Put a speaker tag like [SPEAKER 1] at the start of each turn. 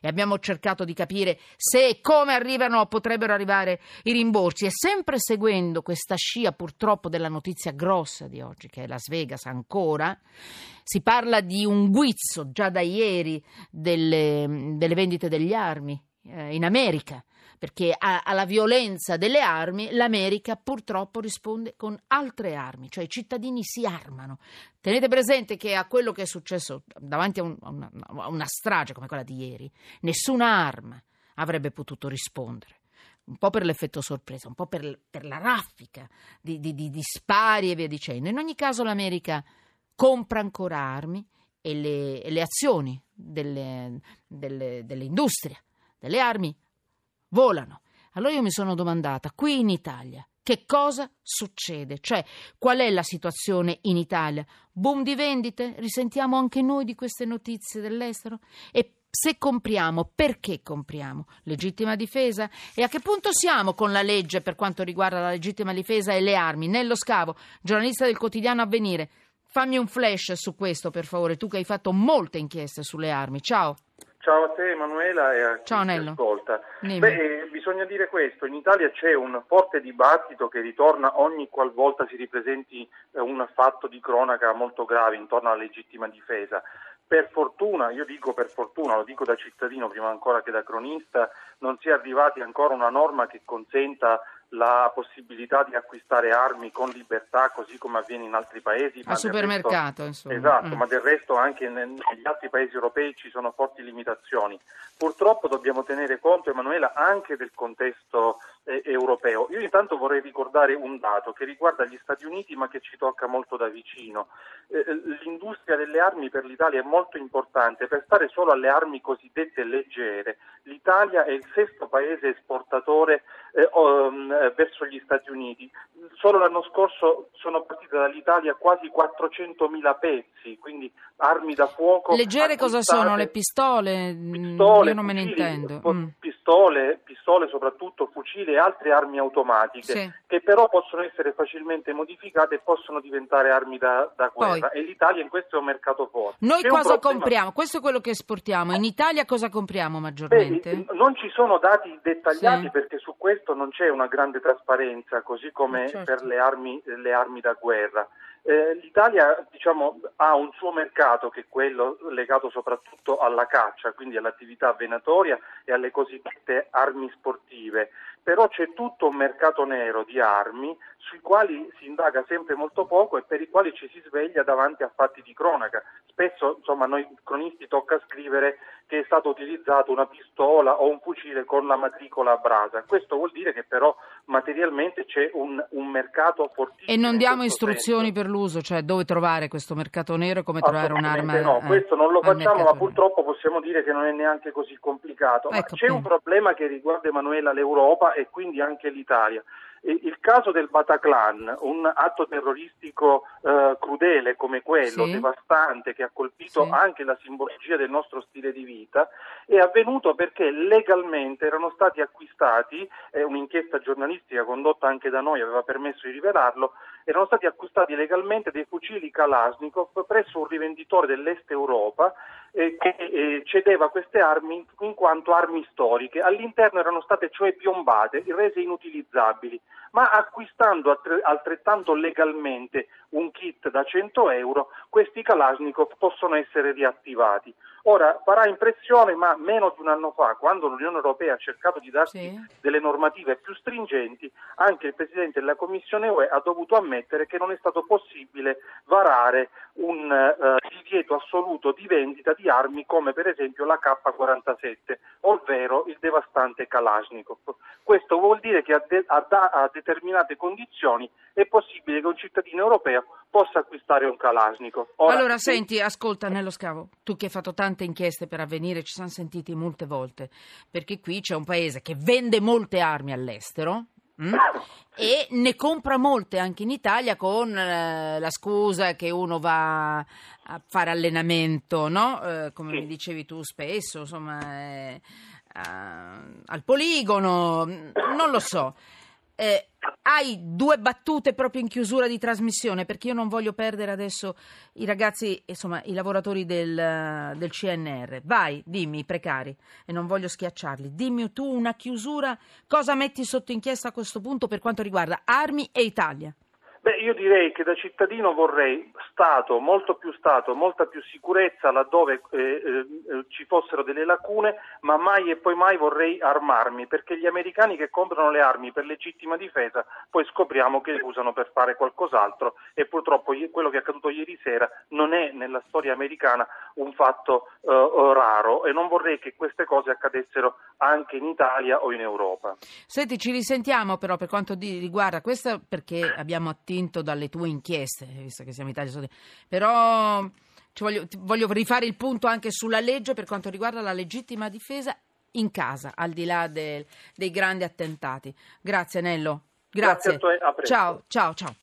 [SPEAKER 1] e abbiamo cercato di capire se e come arrivano o potrebbero arrivare i rimborsi. E sempre seguendo questa scia purtroppo della notizia grossa di oggi che è Las Vegas ancora si parla di un guizzo già da ieri delle, delle vendite degli armi eh, in America perché a, alla violenza delle armi l'America purtroppo risponde con altre armi, cioè i cittadini si armano. Tenete presente che a quello che è successo davanti a, un, a, una, a una strage come quella di ieri, nessuna arma avrebbe potuto rispondere un po' per l'effetto sorpresa, un po' per, per la raffica di, di, di, di, spari e via dicendo. In ogni caso l'America compra ancora armi e le, e le azioni delle, delle, dell'industria delle armi volano. Allora io mi sono domandata, qui in Italia, che cosa succede? Cioè, qual è la situazione in Italia? Boom di vendite? Risentiamo anche noi di queste notizie dell'estero? E se compriamo, perché compriamo? Legittima difesa? E a che punto siamo con la legge per quanto riguarda la legittima difesa e le armi? Nello Scavo, giornalista del quotidiano Avvenire, fammi un flash su questo, per favore, tu che hai fatto molte inchieste sulle armi. Ciao.
[SPEAKER 2] Ciao a te Emanuela e a chi
[SPEAKER 1] Nello.
[SPEAKER 2] ascolta. Beh, eh, bisogna dire questo, in Italia c'è un forte dibattito che ritorna ogni qualvolta si ripresenti eh, un fatto di cronaca molto grave intorno alla legittima difesa. Per fortuna, io dico per fortuna, lo dico da cittadino prima ancora che da cronista, non si è arrivati ancora a una norma che consenta la possibilità di acquistare armi con libertà così come avviene in altri paesi.
[SPEAKER 1] Al supermercato,
[SPEAKER 2] resto,
[SPEAKER 1] insomma.
[SPEAKER 2] Esatto,
[SPEAKER 1] mm.
[SPEAKER 2] ma del resto anche negli altri paesi europei ci sono forti limitazioni. Purtroppo dobbiamo tenere conto, Emanuela, anche del contesto eh, europeo. Io intanto vorrei ricordare un dato che riguarda gli Stati Uniti ma che ci tocca molto da vicino. Eh, l'industria delle armi per l'Italia è molto importante, per stare solo alle armi cosiddette leggere. L'Italia è il sesto paese esportatore eh, um, verso gli Stati Uniti. Solo l'anno scorso sono partite dall'Italia quasi 400.000 pezzi, quindi armi da fuoco.
[SPEAKER 1] Leggere cosa sono? Le pistole?
[SPEAKER 2] Mm, pistole
[SPEAKER 1] Io non me ne
[SPEAKER 2] fucili,
[SPEAKER 1] intendo. Mm.
[SPEAKER 2] Pistole, pistole soprattutto, fucili e altre armi automatiche
[SPEAKER 1] Sì.
[SPEAKER 2] che però possono essere facilmente modificate e possono diventare armi da, da guerra
[SPEAKER 1] Poi.
[SPEAKER 2] e l'Italia in questo è un mercato forte.
[SPEAKER 1] Noi
[SPEAKER 2] C'è
[SPEAKER 1] cosa compriamo? Questo è quello che esportiamo. In Italia cosa compriamo maggiormente?
[SPEAKER 2] Beh, non ci sono dati dettagliati
[SPEAKER 1] Sì.
[SPEAKER 2] perché su questo non c'è una grande trasparenza, così come
[SPEAKER 1] certo.
[SPEAKER 2] Per le armi, le armi da guerra. Eh, L'Italia diciamo, ha un suo mercato che è quello legato soprattutto alla caccia, quindi all'attività venatoria e alle cosiddette armi sportive, però c'è tutto un mercato nero di armi sui quali si indaga sempre molto poco e per i quali ci si sveglia davanti a fatti di cronaca. Spesso insomma, noi cronisti tocca scrivere che è stata utilizzata una pistola o un fucile con la matricola a brasa. Questo vuol dire che però materialmente c'è un, un mercato fortissimo.
[SPEAKER 1] E non diamo istruzioni
[SPEAKER 2] senso.
[SPEAKER 1] per l'uso, cioè dove trovare questo mercato nero e come trovare un'arma.
[SPEAKER 2] No,
[SPEAKER 1] eh,
[SPEAKER 2] questo non lo facciamo, ma purtroppo possiamo dire che non è neanche così complicato.
[SPEAKER 1] Ecco,
[SPEAKER 2] c'è un
[SPEAKER 1] appunto.
[SPEAKER 2] problema che riguarda Emanuela l'Europa e quindi anche l'Italia. Il caso del Bataclan, un atto terroristico eh, crudele come quello,
[SPEAKER 1] Sì.
[SPEAKER 2] devastante, che ha colpito
[SPEAKER 1] Sì.
[SPEAKER 2] anche la simbologia del nostro stile di vita, è avvenuto perché legalmente erano stati acquistati, è un'inchiesta giornalistica condotta anche da noi aveva permesso di rivelarlo, erano stati acquistati legalmente dei fucili Kalashnikov presso un rivenditore dell'Est Europa eh, che eh, cedeva queste armi in quanto armi storiche. All'interno erano state cioè piombate, rese inutilizzabili, ma acquistando altre- altrettanto legalmente un kit da 100 euro, questi Kalashnikov possono essere riattivati. Ora farà impressione, ma meno di un anno fa, quando l'Unione Europea ha cercato di darsi
[SPEAKER 1] Sì.
[SPEAKER 2] delle normative più stringenti, anche il Presidente della Commissione UE ha dovuto ammettere che non è stato possibile varare un eh, divieto assoluto di vendita di armi come per esempio la K-47, ovvero il devastante Kalashnikov. Questo vuol dire che a, de- a da- a determinate condizioni è possibile che un cittadino europeo possa acquistare un Kalashnikov. Ora,
[SPEAKER 1] allora,
[SPEAKER 2] se-
[SPEAKER 1] senti, ascolta Nello Scavo, tu che hai fatto tante inchieste per avvenire, ci siamo sentiti molte volte, perché qui c'è un paese che vende molte armi all'estero. mm, E ne compra molte anche in Italia con eh, la scusa che uno va a fare allenamento, no? Eh, come
[SPEAKER 2] Sì.
[SPEAKER 1] mi dicevi tu spesso, insomma, eh, a- al poligono, mm, non lo so. Hai due battute proprio in chiusura di trasmissione perché io non voglio perdere adesso i ragazzi, insomma i lavoratori del, del CNR. Vai, dimmi, i precari, e non voglio schiacciarli. Dimmi tu una chiusura, cosa metti sotto inchiesta a questo punto per quanto riguarda armi e Italia?
[SPEAKER 2] Beh, io direi che da cittadino vorrei Stato, molto più Stato, molta più sicurezza laddove eh, eh, ci fossero delle lacune, ma mai e poi mai vorrei armarmi, perché gli americani che comprano le armi per legittima difesa poi scopriamo che le usano per fare qualcos'altro e purtroppo quello che è accaduto ieri sera non è nella storia americana un fatto eh, raro e non vorrei che queste cose accadessero anche in Italia o in Europa.
[SPEAKER 1] Senti, ci risentiamo però per quanto riguarda questo perché abbiamo attivo convinto dalle tue inchieste, visto che siamo in Italia. Però voglio, voglio rifare il punto anche sulla legge per quanto riguarda la legittima difesa in casa, al di là del, dei grandi attentati. Grazie Nello. Grazie.
[SPEAKER 2] Grazie a te, a
[SPEAKER 1] ciao, ciao, ciao.